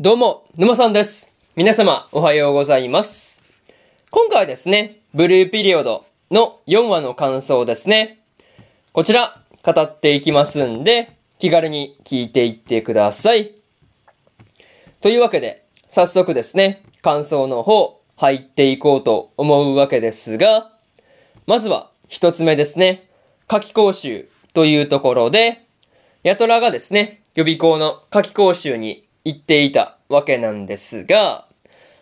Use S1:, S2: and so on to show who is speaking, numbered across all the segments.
S1: どうも、沼さんです。皆様、おはようございます。今回はですね、ブルーピリオドの4話の感想ですね。こちら、語っていきますんで、気軽に聞いていってください。というわけで、早速ですね、感想の方、入っていこうと思うわけですが、まずは、一つ目ですね、夏季講習というところで、ヤトラがですね、予備校の夏季講習に行っていたわけなんですが、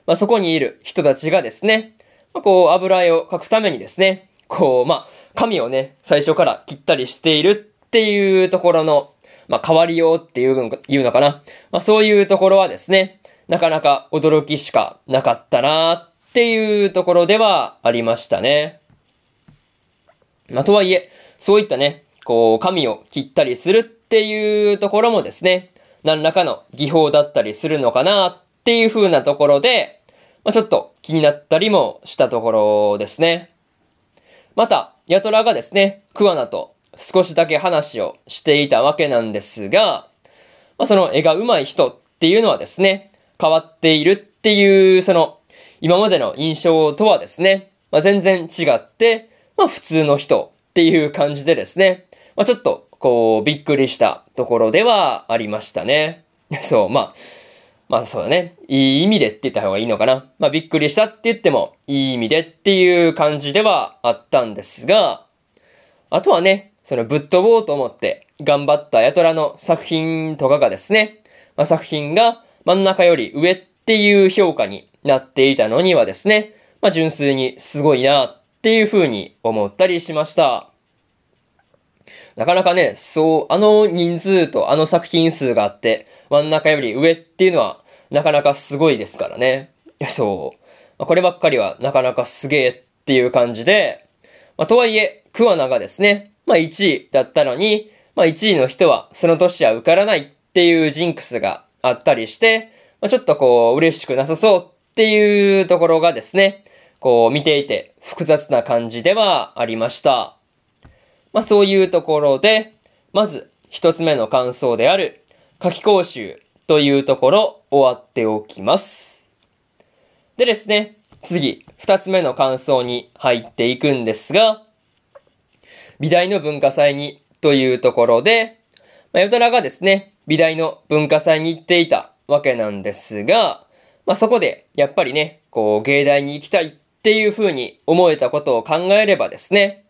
S1: まあ、そこにいる人たちがですね、まあ、こう、油絵を描くためにですね、こう、まあ、紙をね、最初から切ったりしているっていうところの、まあ、変わりようっていうのいうのかな。まあ、そういうところはですね、なかなか驚きしかなかったなっていうところではありましたね。まあ、とはいえ、そういったね、こう、紙を切ったりするっていうところもですね、何らかの技法だったりするのかなっていう風なところで、まあ、ちょっと気になったりもしたところですね。また、ヤトラがですね、クワナと少しだけ話をしていたわけなんですが、まあ、その絵が上手い人っていうのはですね、変わっているっていう、その、今までの印象とはですね、まあ、全然違って、まあ、普通の人っていう感じでですね、まあ、ちょっと、こう、びっくりしたところではありましたね。そう、まあ、まあそうだね。いい意味でって言った方がいいのかな。まあびっくりしたって言っても、いい意味でっていう感じではあったんですが、あとはね、そのぶっ飛ぼうと思って頑張ったヤトラの作品とかがですね、まあ、作品が真ん中より上っていう評価になっていたのにはですね、まあ純粋にすごいなっていう風に思ったりしました。なかなかね、そう、あの人数とあの作品数があって、真ん中より上っていうのは、なかなかすごいですからね。そう。こればっかりはなかなかすげえっていう感じで、まあ、とはいえ、クワナがですね、まあ1位だったのに、まあ1位の人はその年は受からないっていうジンクスがあったりして、まあ、ちょっとこう、嬉しくなさそうっていうところがですね、こう見ていて複雑な感じではありました。まあそういうところで、まず一つ目の感想である夏季講習というところ終わっておきます。でですね、次二つ目の感想に入っていくんですが、美大の文化祭にというところで、まあ、ヨトラがですね、美大の文化祭に行っていたわけなんですが、まあそこでやっぱりね、こう芸大に行きたいっていう風に思えたことを考えればですね、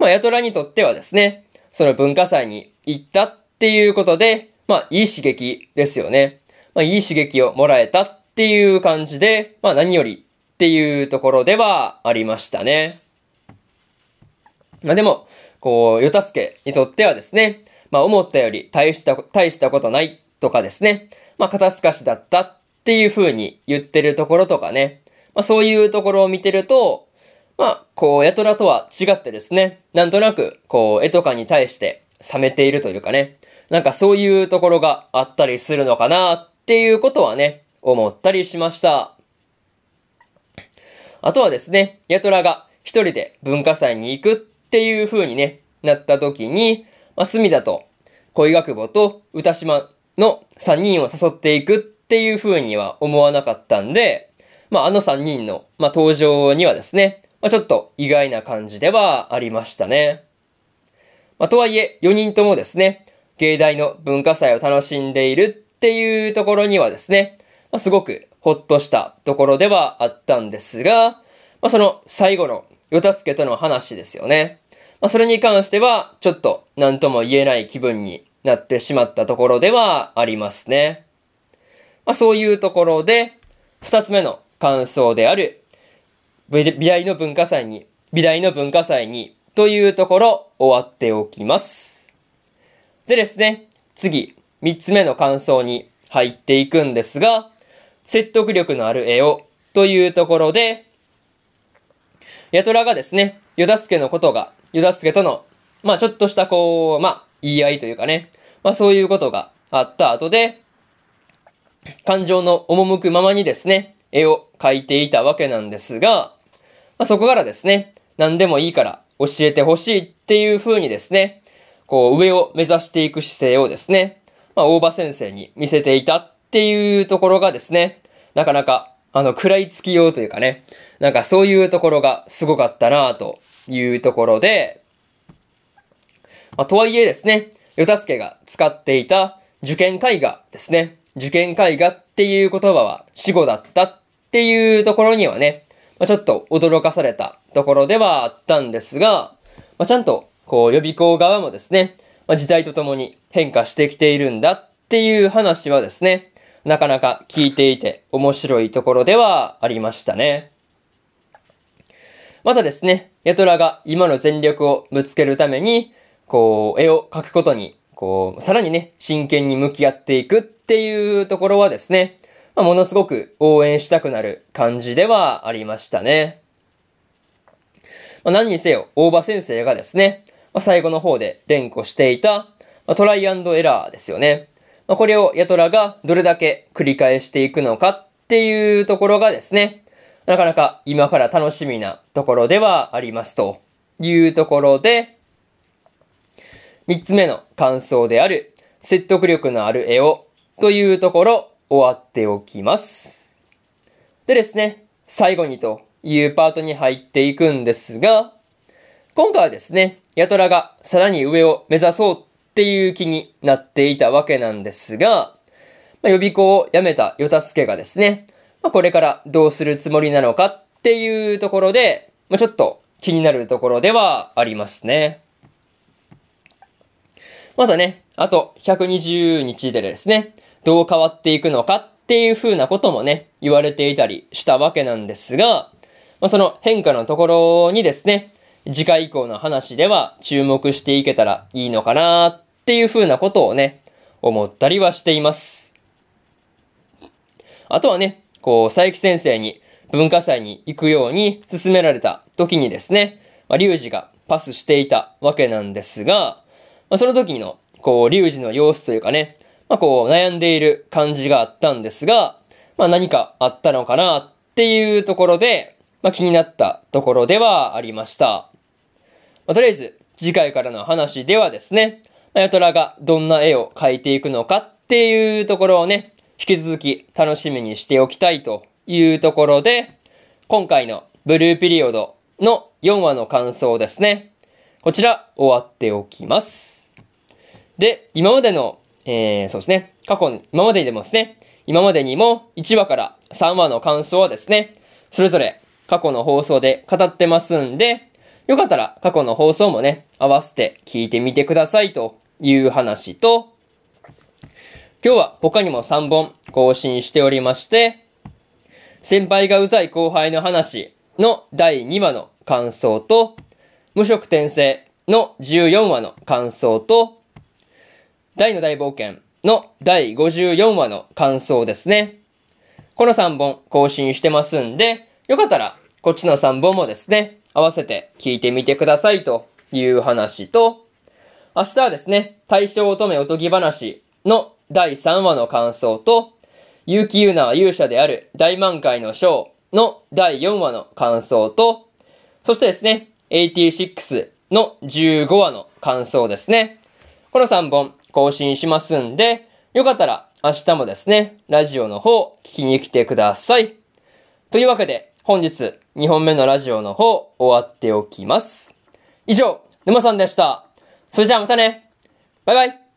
S1: まあ、ヤトラにとってはですね、その文化祭に行ったっていうことで、まあ、いい刺激ですよね。まあ、いい刺激をもらえたっていう感じで、まあ、何よりっていうところではありましたね。まあ、でも、こう、ヨタスケにとってはですね、まあ、思ったより大した、大したことないとかですね、まあ、肩透かしだったっていう風に言ってるところとかね、まあ、そういうところを見てると、まあ、こう、ヤトラとは違ってですね、なんとなく、こう、絵とかに対して冷めているというかね、なんかそういうところがあったりするのかなっていうことはね、思ったりしました。あとはですね、ヤトラが一人で文化祭に行くっていう風にね、なった時に、まあ、隅田と恋学母と歌島の三人を誘っていくっていう風には思わなかったんで、まあ、あの三人の、まあ、登場にはですね、まあ、ちょっと意外な感じではありましたね。まあ、とはいえ、4人ともですね、芸大の文化祭を楽しんでいるっていうところにはですね、まあ、すごくほっとしたところではあったんですが、まあ、その最後のヨタスケとの話ですよね。まあ、それに関しては、ちょっと何とも言えない気分になってしまったところではありますね。まあ、そういうところで、二つ目の感想である、美大の文化祭に、美大の文化祭に、というところ終わっておきます。でですね、次、三つ目の感想に入っていくんですが、説得力のある絵を、というところで、ヤトラがですね、ヨダスケのことが、ヨダスケとの、まあちょっとしたこう、まあ言い合いというかね、まあそういうことがあった後で、感情の赴くままにですね、絵を描いていたわけなんですが、まあ、そこからですね、何でもいいから教えてほしいっていう風にですね、こう上を目指していく姿勢をですね、まあ大場先生に見せていたっていうところがですね、なかなか、あの、食らいつきようというかね、なんかそういうところがすごかったなというところで、まあ、とはいえですね、よたすけが使っていた受験絵画ですね。受験絵画っていう言葉は死語だったっていうところにはね、まあ、ちょっと驚かされたところではあったんですが、まあ、ちゃんと、こう、予備校側もですね、まあ、時代とともに変化してきているんだっていう話はですね、なかなか聞いていて面白いところではありましたね。またですね、ヤトラが今の全力をぶつけるために、こう、絵を描くことに、こう、さらにね、真剣に向き合っていくっていうところはですね、まあ、ものすごく応援したくなる感じではありましたね。まあ、何にせよ、大場先生がですね、まあ、最後の方で連呼していた、まあ、トライアンドエラーですよね。まあ、これをヤトラがどれだけ繰り返していくのかっていうところがですね、なかなか今から楽しみなところではありますというところで、三つ目の感想である説得力のある絵をというところ終わっておきます。でですね、最後にというパートに入っていくんですが、今回はですね、ヤトラがさらに上を目指そうっていう気になっていたわけなんですが、まあ、予備校を辞めたヨタスケがですね、まあ、これからどうするつもりなのかっていうところで、まあ、ちょっと気になるところではありますね。またね、あと120日でですね、どう変わっていくのかっていう風なこともね、言われていたりしたわけなんですが、まあ、その変化のところにですね、次回以降の話では注目していけたらいいのかなっていう風なことをね、思ったりはしています。あとはね、こう、佐伯先生に文化祭に行くように勧められた時にですね、まあ、リュウジがパスしていたわけなんですが、まあ、その時の、こう、リュウジの様子というかね、まあ、こう、悩んでいる感じがあったんですが、まあ、何かあったのかなっていうところで、まあ、気になったところではありました。まあ、とりあえず、次回からの話ではですね、まあ、ヤトラがどんな絵を描いていくのかっていうところをね、引き続き楽しみにしておきたいというところで、今回のブルーピリオドの4話の感想ですね。こちら終わっておきます。で、今までの、えー、そうですね、過去、今までにでもですね、今までにも1話から3話の感想はですね、それぞれ過去の放送で語ってますんで、よかったら過去の放送もね、合わせて聞いてみてくださいという話と、今日は他にも3本更新しておりまして、先輩がうざい後輩の話の第2話の感想と、無職転生の14話の感想と、大の大冒険の第54話の感想ですね。この3本更新してますんで、よかったらこっちの3本もですね、合わせて聞いてみてくださいという話と、明日はですね、大正乙女おとぎ話の第3話の感想と、結城優奈は勇者である大満開のショーの第4話の感想と、そしてですね、86の15話の感想ですね。この3本更新しますんで、よかったら明日もですね、ラジオの方聞きに来てください。というわけで、本日2本目のラジオの方終わっておきます。以上、沼さんでした。それじゃあまたね。バイバイ。